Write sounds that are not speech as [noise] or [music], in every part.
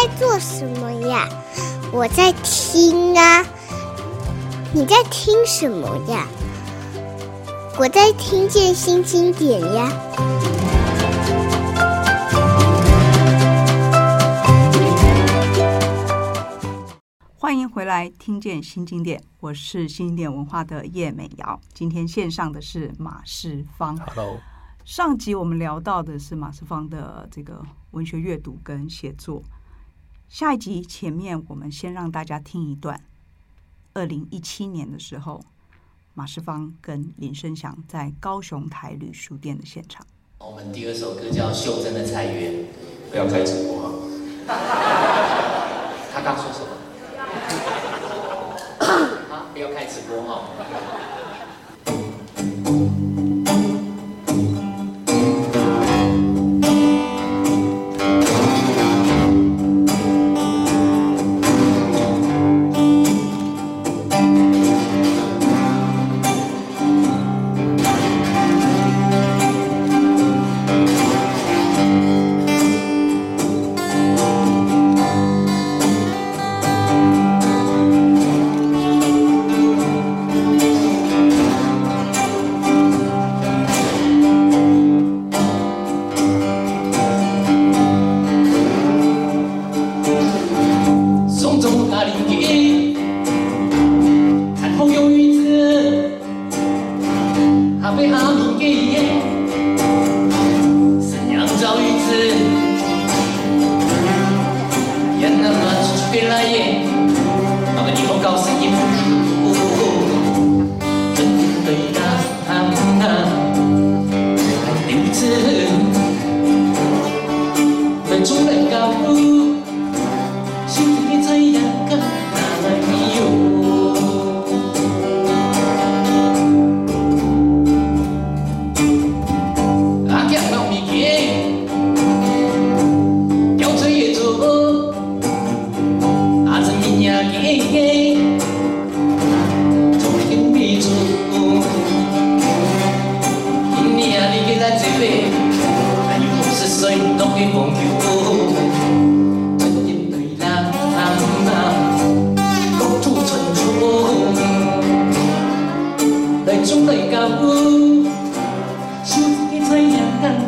在做什么呀？我在听啊。你在听什么呀？我在听见新经典呀。欢迎回来，听见新经典。我是新经典文化的叶美瑶。今天线上的是马世芳。Hello。上集我们聊到的是马世芳的这个文学阅读跟写作。下一集前面我们先让大家听一段。二零一七年的时候，马世芳跟林生祥在高雄台旅书店的现场。我们第二首歌叫《袖珍的菜园》，不要开直播。[laughs] 他刚说什么？[coughs] 啊，不要开直播哈。Dilaye. ơn chút cái tay nhắn gần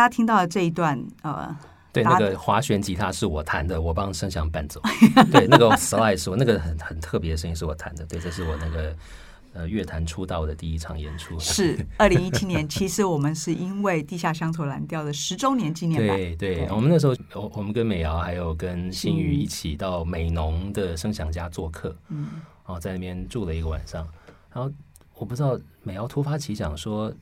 家听到的这一段，呃，对，那个滑弦吉他是我弹的，我帮声响伴奏。[laughs] 对，那个 slide 是我那个很很特别的声音是我弹的。对，这是我那个呃乐坛出道的第一场演出。是二零一七年，其实我们是因为《地下乡愁蓝调》的十周年纪念版。对对，我们那时候我我们跟美瑶还有跟新宇一起到美农的声响家做客，嗯，然后在那边住了一个晚上。然后我不知道美瑶突发奇想说，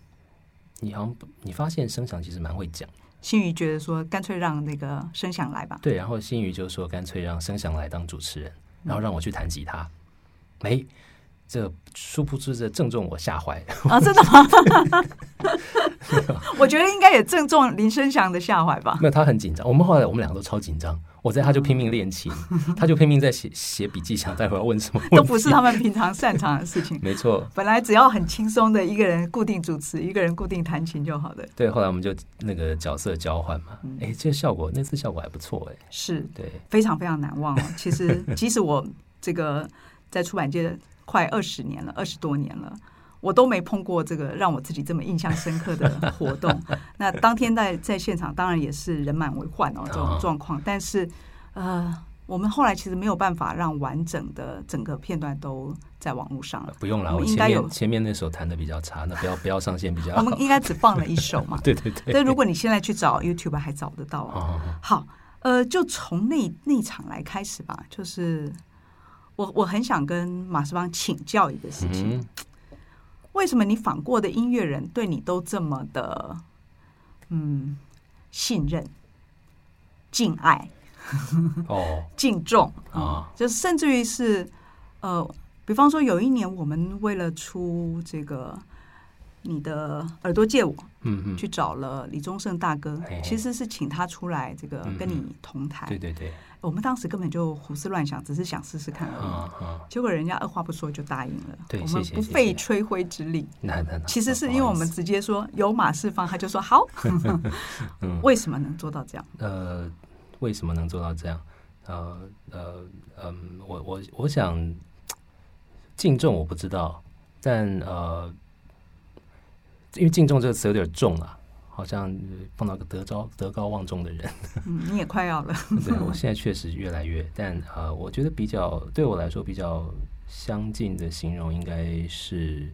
你好像你发现声响其实蛮会讲。新宇觉得说，干脆让那个声响来吧。对，然后新宇就说，干脆让声响来当主持人，然后让我去弹吉他。没、嗯，这殊不知这正中我下怀啊！真的吗？[laughs] 我觉得应该也正中林声祥的下怀吧。没有，他很紧张。我们后来我们两个都超紧张。我在，他就拼命练琴，他就拼命在写写笔记，想待会儿要问什么问题，都不是他们平常擅长的事情。[laughs] 没错，本来只要很轻松的一个人固定主持，一个人固定弹琴就好的。对，后来我们就那个角色交换嘛。哎、嗯，这个效果那次效果还不错哎。是，对，非常非常难忘哦。[laughs] 其实，即使我这个在出版界快二十年了，二十多年了。我都没碰过这个让我自己这么印象深刻的 [laughs] 活动。那当天在在现场，当然也是人满为患哦，这种状况。但是，呃，我们后来其实没有办法让完整的整个片段都在网络上了。不用了，我们应该有前面那首弹的比较差，那不要不要上线比较好。[laughs] 我们应该只放了一首嘛？对 [laughs] 对对。但如果你现在去找 YouTube 还找得到啊。好，呃，就从那那场来开始吧。就是我我很想跟马世邦请教一个事情。嗯为什么你访过的音乐人对你都这么的嗯信任、敬爱哦、[laughs] 敬重？啊？就甚至于是呃，比方说有一年我们为了出这个你的耳朵借我，嗯嗯，去找了李宗盛大哥，其实是请他出来这个跟你同台，对对对。我们当时根本就胡思乱想，只是想试试看而已。嗯嗯、结果人家二话不说就答应了。对，我们不费吹灰之力。其实是因为我们直接说有马释放，他就说好。[laughs] 嗯、为什么能做到这样？呃，为什么能做到这样？呃呃嗯，我我我想敬重我不知道，但呃，因为敬重这个词有点重了。好像碰到个德高德高望重的人，[laughs] 嗯，你也快要了。对，我现在确实越来越，但呃，我觉得比较对我来说比较相近的形容，应该是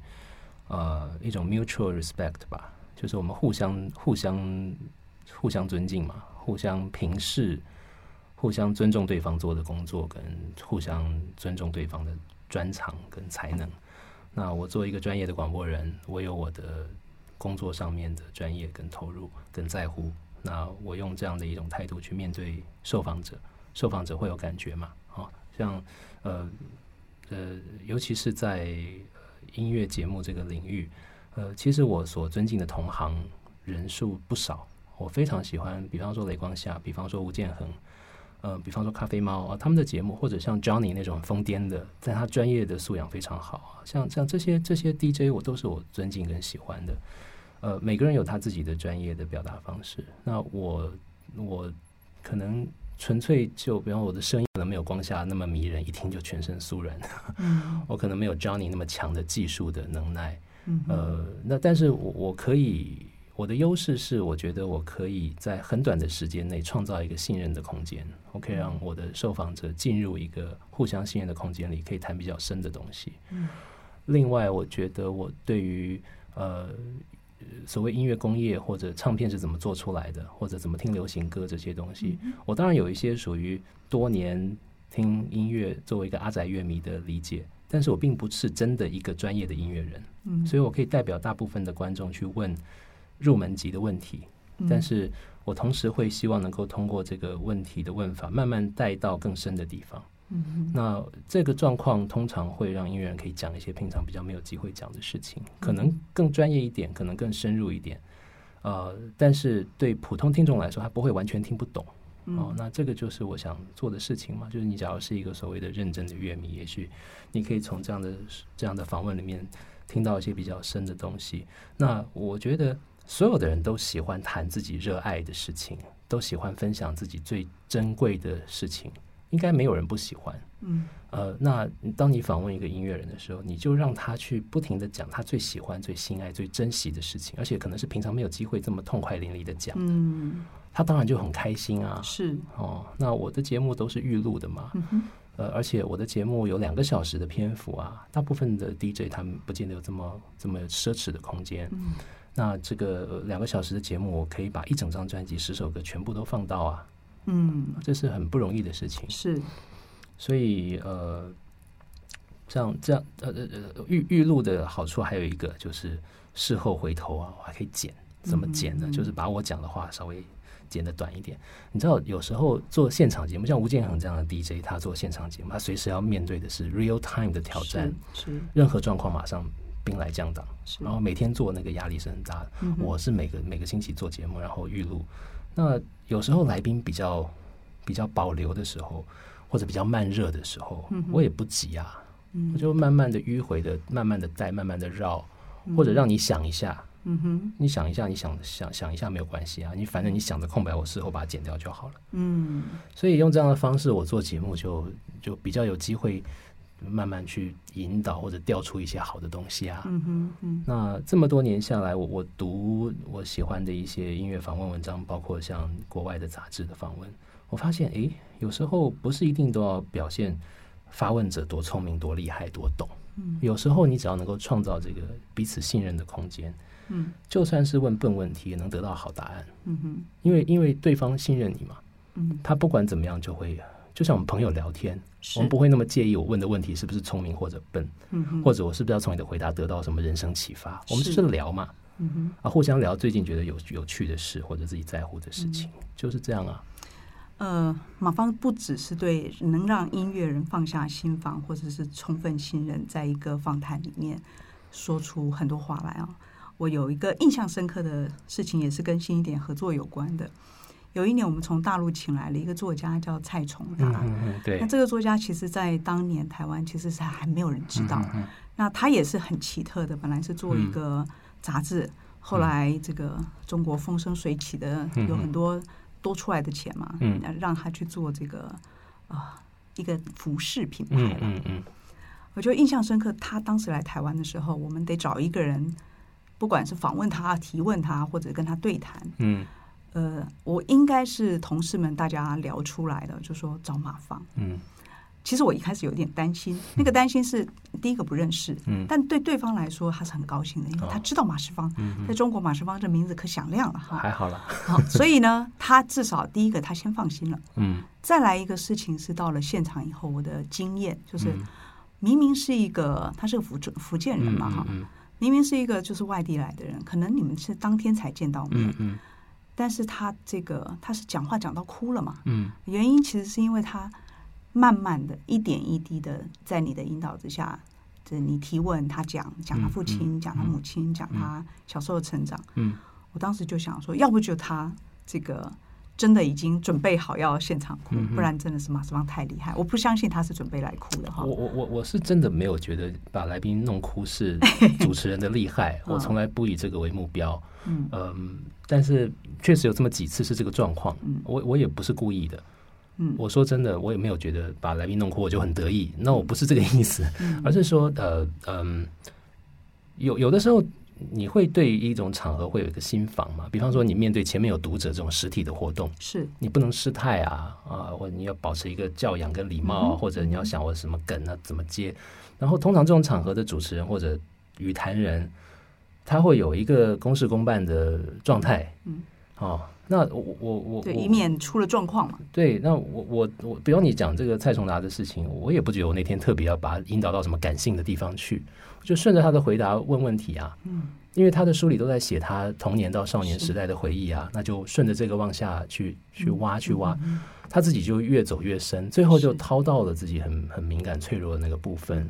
呃一种 mutual respect 吧，就是我们互相互相互相尊敬嘛，互相平视，互相尊重对方做的工作，跟互相尊重对方的专长跟才能。那我作为一个专业的广播人，我有我的。工作上面的专业跟投入跟在乎，那我用这样的一种态度去面对受访者，受访者会有感觉嘛？啊，像呃呃，尤其是在音乐节目这个领域，呃，其实我所尊敬的同行人数不少，我非常喜欢，比方说雷光夏，比方说吴建衡，呃，比方说咖啡猫啊，他们的节目，或者像 Johnny 那种疯癫的，但他专业的素养非常好，像像这些这些 DJ，我都是我尊敬跟喜欢的。呃，每个人有他自己的专业的表达方式。那我我可能纯粹就，比方我的声音可能没有光夏那么迷人，一听就全身酥软。嗯，[laughs] 我可能没有 Johnny 那么强的技术的能耐。嗯，呃，那但是我我可以，我的优势是，我觉得我可以在很短的时间内创造一个信任的空间，我可以让我的受访者进入一个互相信任的空间里，可以谈比较深的东西。嗯，另外，我觉得我对于呃。所谓音乐工业或者唱片是怎么做出来的，或者怎么听流行歌这些东西，我当然有一些属于多年听音乐作为一个阿宅乐迷的理解，但是我并不是真的一个专业的音乐人，嗯，所以我可以代表大部分的观众去问入门级的问题，但是我同时会希望能够通过这个问题的问法，慢慢带到更深的地方。嗯，那这个状况通常会让音乐人可以讲一些平常比较没有机会讲的事情，可能更专业一点，可能更深入一点。呃，但是对普通听众来说，他不会完全听不懂。哦，那这个就是我想做的事情嘛。就是你假如是一个所谓的认真的乐迷，也许你可以从这样的这样的访问里面听到一些比较深的东西。那我觉得所有的人都喜欢谈自己热爱的事情，都喜欢分享自己最珍贵的事情。应该没有人不喜欢。嗯，呃，那当你访问一个音乐人的时候，你就让他去不停的讲他最喜欢、最心爱、最珍惜的事情，而且可能是平常没有机会这么痛快淋漓的讲。嗯，他当然就很开心啊。是哦，那我的节目都是预录的嘛。嗯。呃，而且我的节目有两个小时的篇幅啊，大部分的 DJ 他们不见得有这么这么奢侈的空间。嗯。那这个两个小时的节目，我可以把一整张专辑十首歌全部都放到啊。嗯，这是很不容易的事情。是。所以呃，这样这样呃呃呃预预录的好处还有一个就是事后回头啊，我还可以剪，怎么剪呢？就是把我讲的话稍微剪的短一点。你知道，有时候做现场节目，像吴建衡这样的 DJ，他做现场节目，他随时要面对的是 real time 的挑战，是，是任何状况马上兵来将挡，是然后每天做那个压力是很大的。嗯、我是每个每个星期做节目，然后预录。那有时候来宾比较比较保留的时候。或者比较慢热的时候，嗯、我也不急啊，嗯、我就慢慢的迂回的，慢慢的带，慢慢的绕，嗯、或者让你想一下，嗯哼，你想一下，你想想想一下没有关系啊，你反正你想的空白，我事后把它剪掉就好了，嗯，所以用这样的方式，我做节目就就比较有机会慢慢去引导或者调出一些好的东西啊，嗯哼，嗯，那这么多年下来，我我读我喜欢的一些音乐访问文章，包括像国外的杂志的访问。我发现，诶，有时候不是一定都要表现发问者多聪明、多厉害、多懂。嗯，有时候你只要能够创造这个彼此信任的空间，嗯，就算是问笨问题，也能得到好答案。嗯哼，因为因为对方信任你嘛，嗯，他不管怎么样就会，就像我们朋友聊天，我们不会那么介意我问的问题是不是聪明或者笨，嗯，或者我是不是要从你的回答得到什么人生启发？我们就是聊嘛，嗯，啊，互相聊最近觉得有有趣的事或者自己在乎的事情，嗯、就是这样啊。呃，马芳不只是对能让音乐人放下心防，或者是充分信任，在一个访谈里面说出很多话来啊。我有一个印象深刻的事情，也是跟新一点合作有关的。有一年，我们从大陆请来了一个作家，叫蔡崇达。嗯嗯，对。那这个作家，其实在当年台湾其实是还没有人知道。嗯嗯。那他也是很奇特的，本来是做一个杂志，后来这个中国风生水起的，有很多。多出来的钱嘛，嗯，让他去做这个啊、呃、一个服饰品牌嗯嗯，嗯，我就印象深刻。他当时来台湾的时候，我们得找一个人，不管是访问他、提问他，或者跟他对谈。嗯，呃，我应该是同事们大家聊出来的，就说找马芳。嗯。其实我一开始有点担心，那个担心是第一个不认识，嗯，但对对方来说他是很高兴的，因为他知道马世芳，在中国马世芳这名字可响亮了哈，还好了，好，所以呢，他至少第一个他先放心了，嗯，再来一个事情是到了现场以后，我的经验就是，明明是一个他是个福福建人嘛哈，明明是一个就是外地来的人，可能你们是当天才见到面，嗯嗯，但是他这个他是讲话讲到哭了嘛，嗯，原因其实是因为他。慢慢的一点一滴的，在你的引导之下，这你提问，他讲讲他父亲，讲他母亲，讲他小时候的成长。嗯，我当时就想说，要不就他这个真的已经准备好要现场哭，不然真的是马斯邦太厉害，我不相信他是准备来哭的哈。我我我我是真的没有觉得把来宾弄哭是 [laughs] 主持人的厉害，我从来不以这个为目标。嗯嗯，但是确实有这么几次是这个状况，我我也不是故意的。嗯，我说真的，我也没有觉得把来宾弄哭我就很得意。那我不是这个意思，嗯、而是说，呃，嗯，有有的时候你会对一种场合会有一个心防嘛。比方说，你面对前面有读者这种实体的活动，是你不能失态啊啊，或者你要保持一个教养跟礼貌，嗯、或者你要想我什么梗啊怎么接。然后，通常这种场合的主持人或者语坛人，他会有一个公事公办的状态，嗯，哦。那我我我对，以免出了状况嘛。对，那我我我，比如你讲这个蔡崇达的事情，我也不觉得我那天特别要把他引导到什么感性的地方去，就顺着他的回答问问题啊。嗯，因为他的书里都在写他童年到少年时代的回忆啊，那就顺着这个往下去去挖去挖，他自己就越走越深，最后就掏到了自己很很敏感脆弱的那个部分，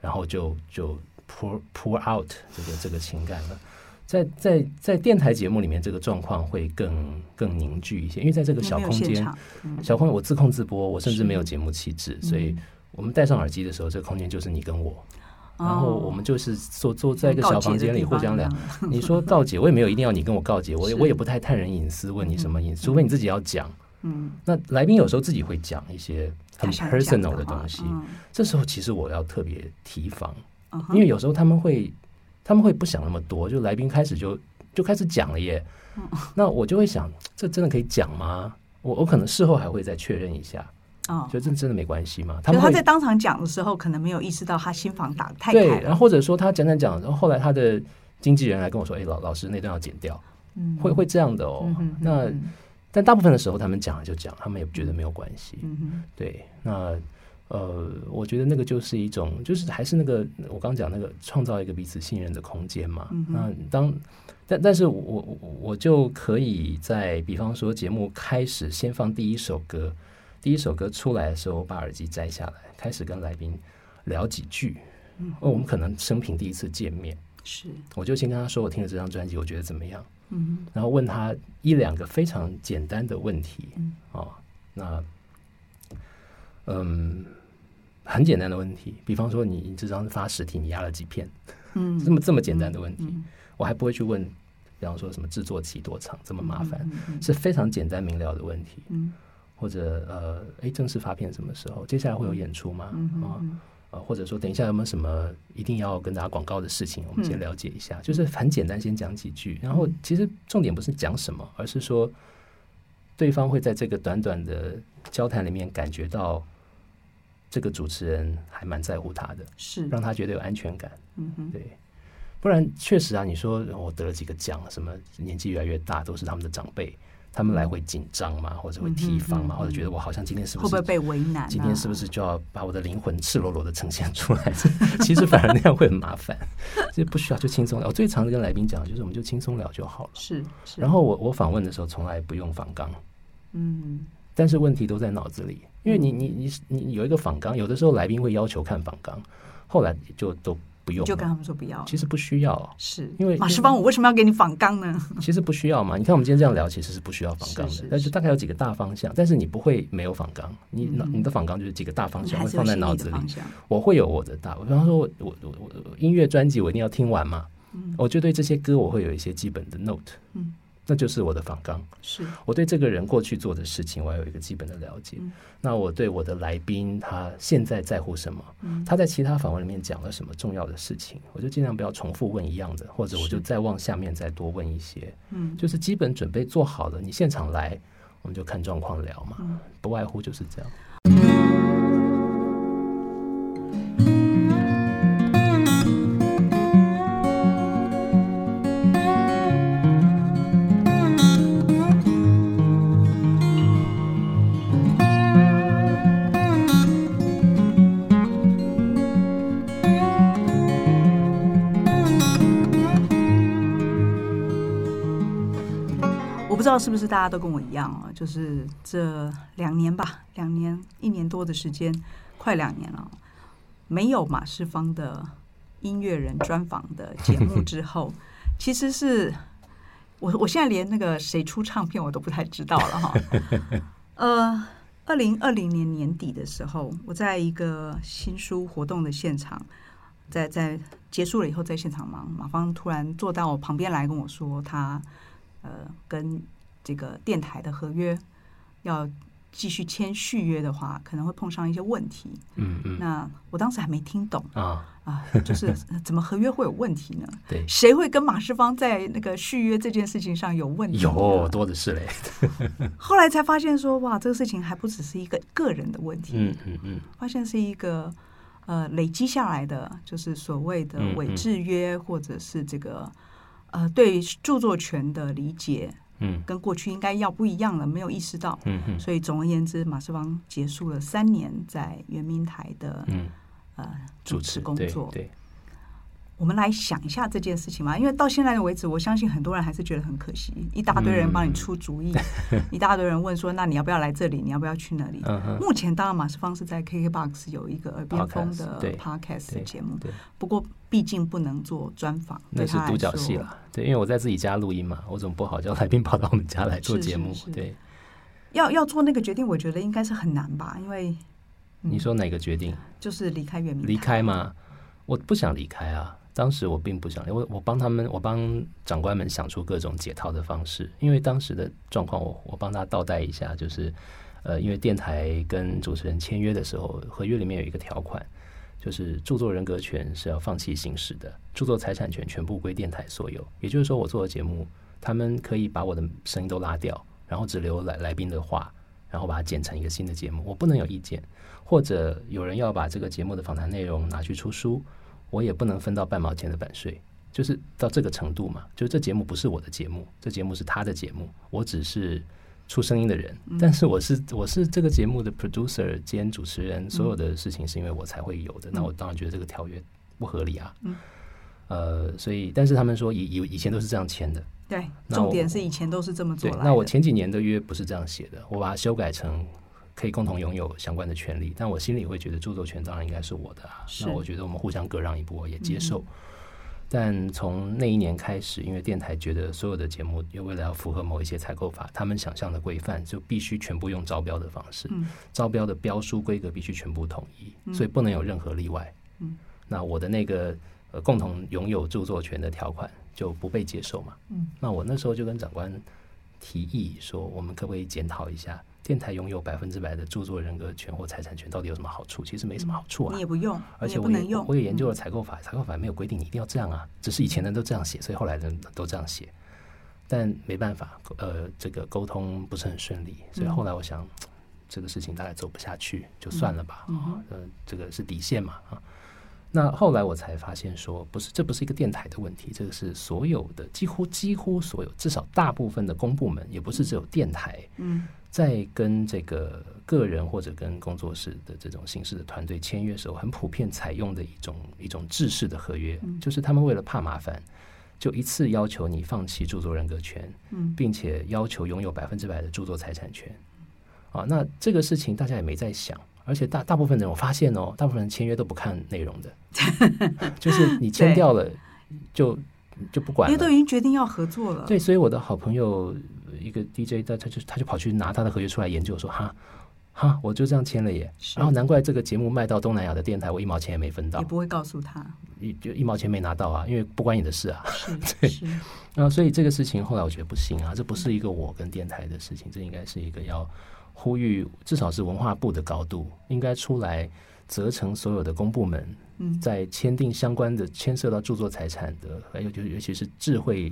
然后就就 pour pour out 这个这个情感了。在在在电台节目里面，这个状况会更更凝聚一些，因为在这个小空间，嗯、小空间我自控自播，我甚至没有节目气质，所以我们戴上耳机的时候，这个空间就是你跟我，哦、然后我们就是坐坐在一个小房间里互相聊。[laughs] 你说告解，我也没有一定要你跟我告解，我也我也不太探人隐私，问你什么隐私，除非你自己要讲。嗯，那来宾有时候自己会讲一些很 personal 的东西，嗯这时候其实我要特别提防，因为有时候他们会他们会不想那么多，就来宾开始就就开始讲了耶。嗯那我就会想，这真的可以讲吗？我我可能事后还会再确认一下，哦觉得这真的没关系嘛？他他在当场讲的时候，可能没有意识到他心房打得太对，开了。然后或者说他讲讲讲，然后后来他的经纪人来跟我说：“哎，老老师那段要剪掉。”嗯会会这样的哦。那嗯但大部分的时候，他们讲了就讲，他们也觉得没有关系。对，那呃，我觉得那个就是一种，就是还是那个我刚讲那个创造一个彼此信任的空间嘛。那当但但是我我我就可以在比方说节目开始先放第一首歌，第一首歌出来的时候，我把耳机摘下来，开始跟来宾聊几句。嗯。哦，我们可能生平第一次见面，是。我就先跟他说我听了这张专辑，我觉得怎么样。嗯然后问他一两个非常简单的问题，嗯。哦，那嗯，很简单的问题，比方说你你这张发实体，你压了几片，嗯。这么这么简单的问题，嗯我还不会去问，比方说什么制作期多长，这么麻烦，嗯嗯。是非常简单明了的问题，嗯或者呃，哎，正式发片什么时候？接下来会有演出吗？嗯啊、嗯呃，或者说等一下有没有什么一定要跟大家广告的事情，我们先嗯了解一下。就是很简单，先讲几句，然后其实重点不是讲什么，而是说对方会在这个短短的交谈里面感觉到这个主持人还蛮在乎他的，是让他觉得有安全感。嗯哼对，不然确实啊，你说我得了几个奖，什么年纪越来越大，都是他们的长辈，他们来回紧张嘛，或者会提防嘛，嗯嗯嗯或者觉得我好像今天是不是会不会被为难啊？今天是不是就要把我的灵魂赤裸裸的呈现出来？[laughs] 其实反而那样会很麻烦，[laughs] 所以不需要就轻松聊。我最常跟来宾讲，就是我们就轻松聊就好了。是是，然后我我访问的时候从来不用访纲，嗯但是问题都在脑子里，因为你你你你有一个访纲，有的时候来宾会要求看访纲，后来就都不用，就跟他们说不要，其实不需要，是。因为马世芳，我为什么要给你仿钢呢？[laughs] 其实不需要嘛。你看我们今天这样聊，其实是不需要仿纲是是的，但是大概有几个大方向，但是你不会没有仿钢，你你的仿钢就是几个大方向会放在脑子里。我会有我的大，比方说我我我我音乐专辑我一定要听完嘛，嗯。我就对这些歌我会有一些基本的 note，嗯，那就是我的访纲。是我对这个人过去做的事情，我要有一个基本的了解。嗯那我对我的来宾他现在在乎什么，嗯他在其他访问里面讲了什么重要的事情，我就尽量不要重复问一样的，或者我就再往下面再多问一些，嗯就是基本准备做好了，你现场来我们就看状况聊嘛，嗯不外乎就是这样。是不是大家都跟我一样啊，就是这两年吧，两年一年多的时间，快两年了，没有马世芳的音乐人专访的节目之后，[laughs] 其实是我我现在连那个谁出唱片我都不太知道了哈。[laughs] 呃，二零二零年年底的时候，我在一个新书活动的现场，在在结束了以后，在现场忙，马芳突然坐到我旁边来跟我说，他呃跟这个电台的合约要继续签续约的话，可能会碰上一些问题。嗯嗯那我当时还没听懂啊，啊，就是 [laughs] 怎么合约会有问题呢？对，谁会跟马世芳在那个续约这件事情上有问题？有多的是嘞。[laughs] 后来才发现说，哇，这个事情还不只是一个个人的问题，嗯嗯嗯，发现是一个呃累积下来的，就是所谓的伪制约，或者是这个呃对著作权的理解嗯跟过去应该要不一样了，没有意识到。嗯嗯所以总而言之，马世芳结束了三年在圆明台的嗯，呃主主持工作。对，我们来想一下这件事情嘛，因为到现在为止，我相信很多人还是觉得很可惜，一大堆人帮你出主意，[laughs] 一大堆人问说，那你要不要来这里？你要不要去那里？[laughs] 嗯，目前当然马世芳是在 KKBOX 有一个耳边风的对 Podcast 节目，对，不过毕竟不能做专访，那是独角戏说啦。对，因为我在自己家录音嘛，我总不好叫来宾跑到我们家来做节目是是。是对，要要做那个决定，我觉得应该是很难吧，因为嗯你说哪个决定？就是离开圆明离开吗？我不想离开啊，当时我并不想，我我帮他们，我帮长官们想出各种解套的方式。因为当时的状况，我我帮他倒带一下，就是呃，因为电台跟主持人签约的时候，合约里面有一个条款，就是著作人格权是要放弃行使的，著作财产权全部归电台所有。也就是说，我做的节目，他们可以把我的声音都拉掉，然后只留来来宾的话，然后把它剪成一个新的节目，我不能有意见。或者有人要把这个节目的访谈内容拿去出书。我也不能分到半毛钱的版税，就是到这个程度嘛。就是这节目不是我的节目，这节目是他的节目，我只是出声音的人。但是我是我是这个节目的 producer 兼主持人，所有的事情是因为我才会有的。那我当然觉得这个条约不合理啊。呃，所以但是他们说以以以前都是这样签的。对，重点是以前都是这么做。那我前几年的约不是这样写的，我把它修改成。可以共同拥有相关的权利，但我心里会觉得著作权当然应该是我的啊。那我觉得我们互相割让一步，我也接受。嗯、但从那一年开始，因为电台觉得所有的节目，又为了要符合某一些采购法，他们想象的规范，就必须全部用招标的方式。嗯、招标的标书规格必须全部统一，嗯、所以不能有任何例外。嗯、那我的那个呃共同拥有著作权的条款就不被接受嘛。嗯、那我那时候就跟长官提议说，我们可不可以检讨一下？电台拥有百分之百的著作人格权或财产权，到底有什么好处？其实没什么好处啊。你也不用，而且我也我也研究了采购法，采购法没有规定你一定要这样啊，只是以前人都这样写，所以后来人都这样写。但没办法，呃，这个沟通不是很顺利，所以后来我想，这个事情大概走不下去，就算了吧。嗯，这个是底线嘛啊。那后来我才发现说，不是，这不是一个电台的问题，这个是所有的几乎几乎所有，至少大部分的公部门，也不是只有电台，嗯，在跟这个个人或者跟工作室的这种形式的团队签约的时候，很普遍采用的一种一种制式的合约，就是他们为了怕麻烦，就一次要求你放弃著作人格权，嗯，并且要求拥有百分之百的著作财产权，啊，那这个事情大家也没在想。而且大大部分人，我发现哦，大部分人签约都不看内容的，[laughs] 就是你签掉了就就不管了，因为都已经决定要合作了。对，所以我的好朋友一个 DJ，他他就他就跑去拿他的合约出来研究，说哈哈，我就这样签了耶。然后难怪这个节目卖到东南亚的电台，我一毛钱也没分到，也不会告诉他，一就一毛钱没拿到啊，因为不关你的事啊。是 [laughs] 对，是然后所以这个事情后来我觉得不行啊，这不是一个我跟电台的事情，这应该是一个要。呼吁至少是文化部的高度应该出来责成所有的公部门，在签订相关的牵涉到著作财产的，还有就尤其是智慧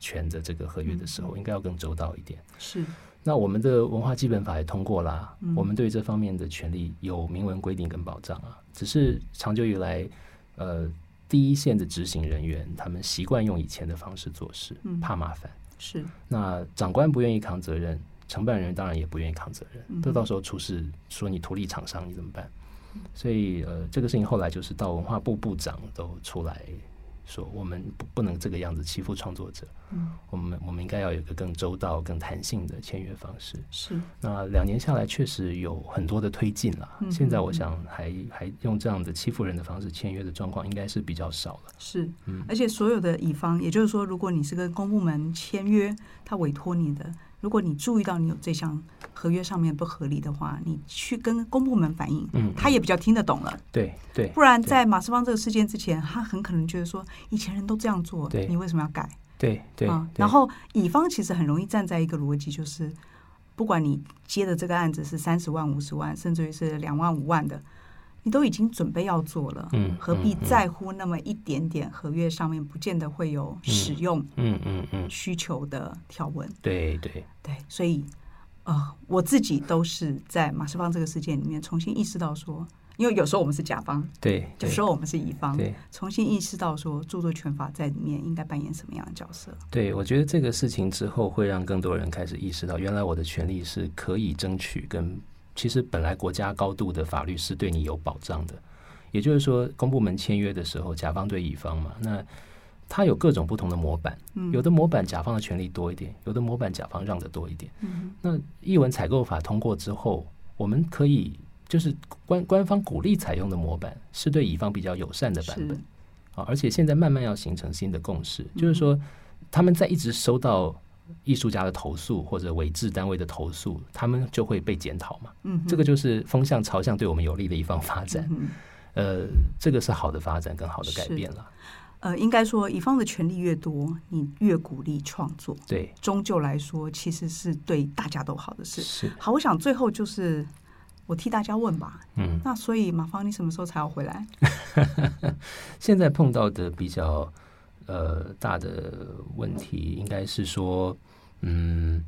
权的这个合约的时候，应该要更周到一点。是。那我们的文化基本法也通过啦，我们对这方面的权利有明文规定跟保障啊。只是长久以来，呃，第一线的执行人员他们习惯用以前的方式做事，嗯怕麻烦。是。那长官不愿意扛责任。承办人当然也不愿意扛责任，这到时候出事说你图利厂商，你怎么办？所以呃，这个事情后来就是到文化部部长都出来说，我们不不能这个样子欺负创作者，嗯，我们我们应该要有一个更周到、更弹性的签约方式。是，那两年下来确实有很多的推进了。现在我想还还用这样的欺负人的方式签约的状况应该是比较少了。是，嗯，而且所有的乙方，也就是说，如果你是跟公部门签约，他委托你的。如果你注意到你有这项合约上面不合理的话，你去跟公部门反映，嗯，他也比较听得懂了。对对，不然在马斯邦这个事件之前，他很可能觉得说，以前人都这样做，对，你为什么要改？对对啊，然后乙方其实很容易站在一个逻辑，就是不管你接的这个案子是三十万、五十万，甚至于是两万、五万的。你都已经准备要做了，嗯，何必在乎那么一点点合约上面不见得会有使用，嗯嗯嗯需求的条文？对对对，所以呃，我自己都是在马世芳这个事件里面重新意识到说，因为有时候我们是甲方，对，有时候我们是乙方，对，重新意识到说著作权法在里面应该扮演什么样的角色？对，我觉得这个事情之后会让更多人开始意识到，原来我的权利是可以争取跟。其实本来国家高度的法律是对你有保障的，也就是说，公部门签约的时候，甲方对乙方嘛，那他有各种不同的模板，有的模板甲方的权利多一点，有的模板甲方让的多一点。嗯那译文采购法通过之后，我们可以就是官官方鼓励采用的模板是对乙方比较友善的版本啊，而且现在慢慢要形成新的共识，就是说他们在一直收到。艺术家的投诉或者委制单位的投诉，他们就会被检讨嘛。嗯，这个就是风向朝向对我们有利的一方发展。嗯、呃，这个是好的发展，跟好的改变了。呃，应该说，乙方的权利越多，你越鼓励创作。对，终究来说，其实是对大家都好的事。是。好，我想最后就是我替大家问吧。嗯。那所以马芳，你什么时候才要回来？[laughs] 现在碰到的比较呃大的问题，应该是说，嗯，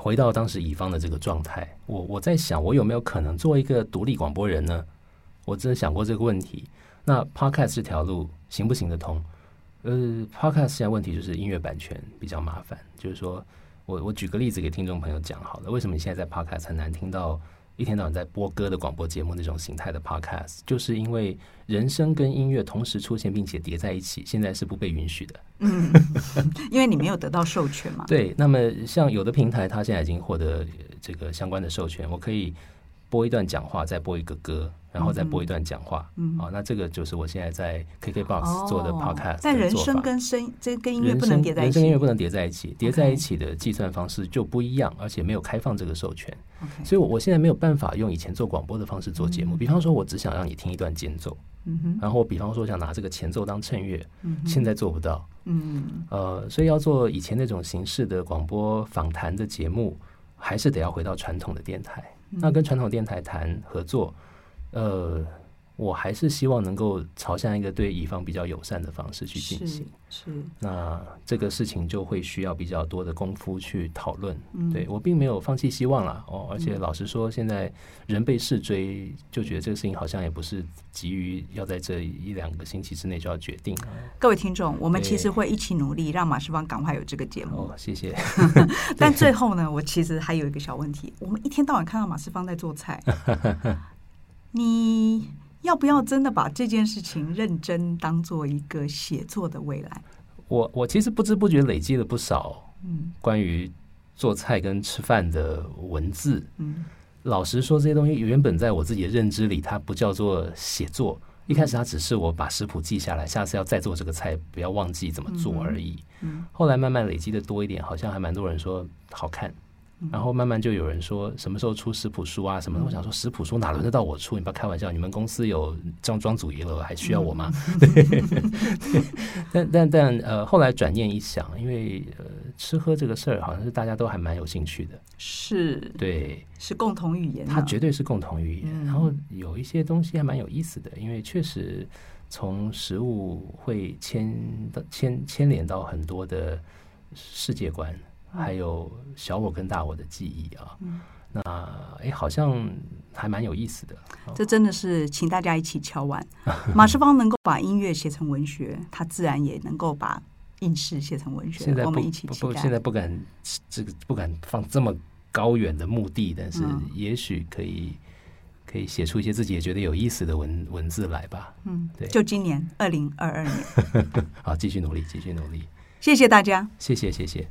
回到当时乙方的这个状态，我我在想，我有没有可能做一个独立广播人呢？我真的想过这个问题。那 Podcast 这条路行不行得通？呃，Podcast 现在问题就是音乐版权比较麻烦。就是说我我举个例子给听众朋友讲好了，为什么你现在在 Podcast 很难听到一天到晚在播歌的广播节目那种形态的 Podcast？就是因为人声跟音乐同时出现并且叠在一起，现在是不被允许的。嗯，因为你没有得到授权嘛。[laughs] 对，那么像有的平台，它现在已经获得这个相关的授权，我可以播一段讲话，再播一个歌。然后再播一段讲话，嗯，好、哦，那这个就是我现在在 KKBOX 做的 Podcast 的。但人声跟声，这跟音乐不能叠在一起。人声音乐不能叠在一起，叠在一起的计算方式就不一样，而且没有开放这个授权。所以，我我现在没有办法用以前做广播的方式做节目。嗯、比方说，我只想让你听一段间奏，然后比方说想拿这个前奏当衬乐，嗯，现在做不到，嗯，呃，所以要做以前那种形式的广播访谈的节目，还是得要回到传统的电台。嗯、那跟传统电台谈合作，呃。我还是希望能够朝向一个对乙方比较友善的方式去进行。是，那这个事情就会需要比较多的功夫去讨论。嗯，对，我并没有放弃希望啦。哦，而且老实说，现在人被事追，就觉得这个事情好像也不是急于要在这一两个星期之内就要决定。各位听众，我们其实会一起努力，让马世芳赶快有这个节目。哦，谢谢。[laughs] [laughs] 但最后呢，我其实还有一个小问题：我们一天到晚看到马世芳在做菜，[laughs] 你。要不要真的把这件事情认真当做一个写作的未来？我我其实不知不觉累积了不少，嗯，关于做菜跟吃饭的文字。嗯，老实说，这些东西原本在我自己的认知里，它不叫做写作。一开始它只是我把食谱记下来，下次要再做这个菜，不要忘记怎么做而已。嗯，后来慢慢累积的多一点，好像还蛮多人说好看。然后慢慢就有人说什么时候出食谱书啊什么的，我想说食谱书哪轮得到我出？你不要开玩笑，你们公司有这样庄主仪了，还需要我吗？[laughs] 对，但但但呃，后来转念一想，因为呃吃喝这个事儿好像是大家都还蛮有兴趣的，是，对，是共同语言，它绝对是共同语言。然后有一些东西还蛮有意思的，因为确实从食物会牵到牵牵连到很多的世界观。还有小我跟大我的记忆啊，嗯、那哎，好像还蛮有意思的。这真的是请大家一起敲碗。马世芳能够把音乐写成文学，他自然也能够把应试写成文学。我们一起期待。现在不敢这个不敢放这么高远的目的，但是也许可以、嗯、可以写出一些自己也觉得有意思的文文字来吧。嗯，对，就今年二零二二年。[laughs] 好，继续努力，继续努力。谢谢大家，谢谢，谢谢。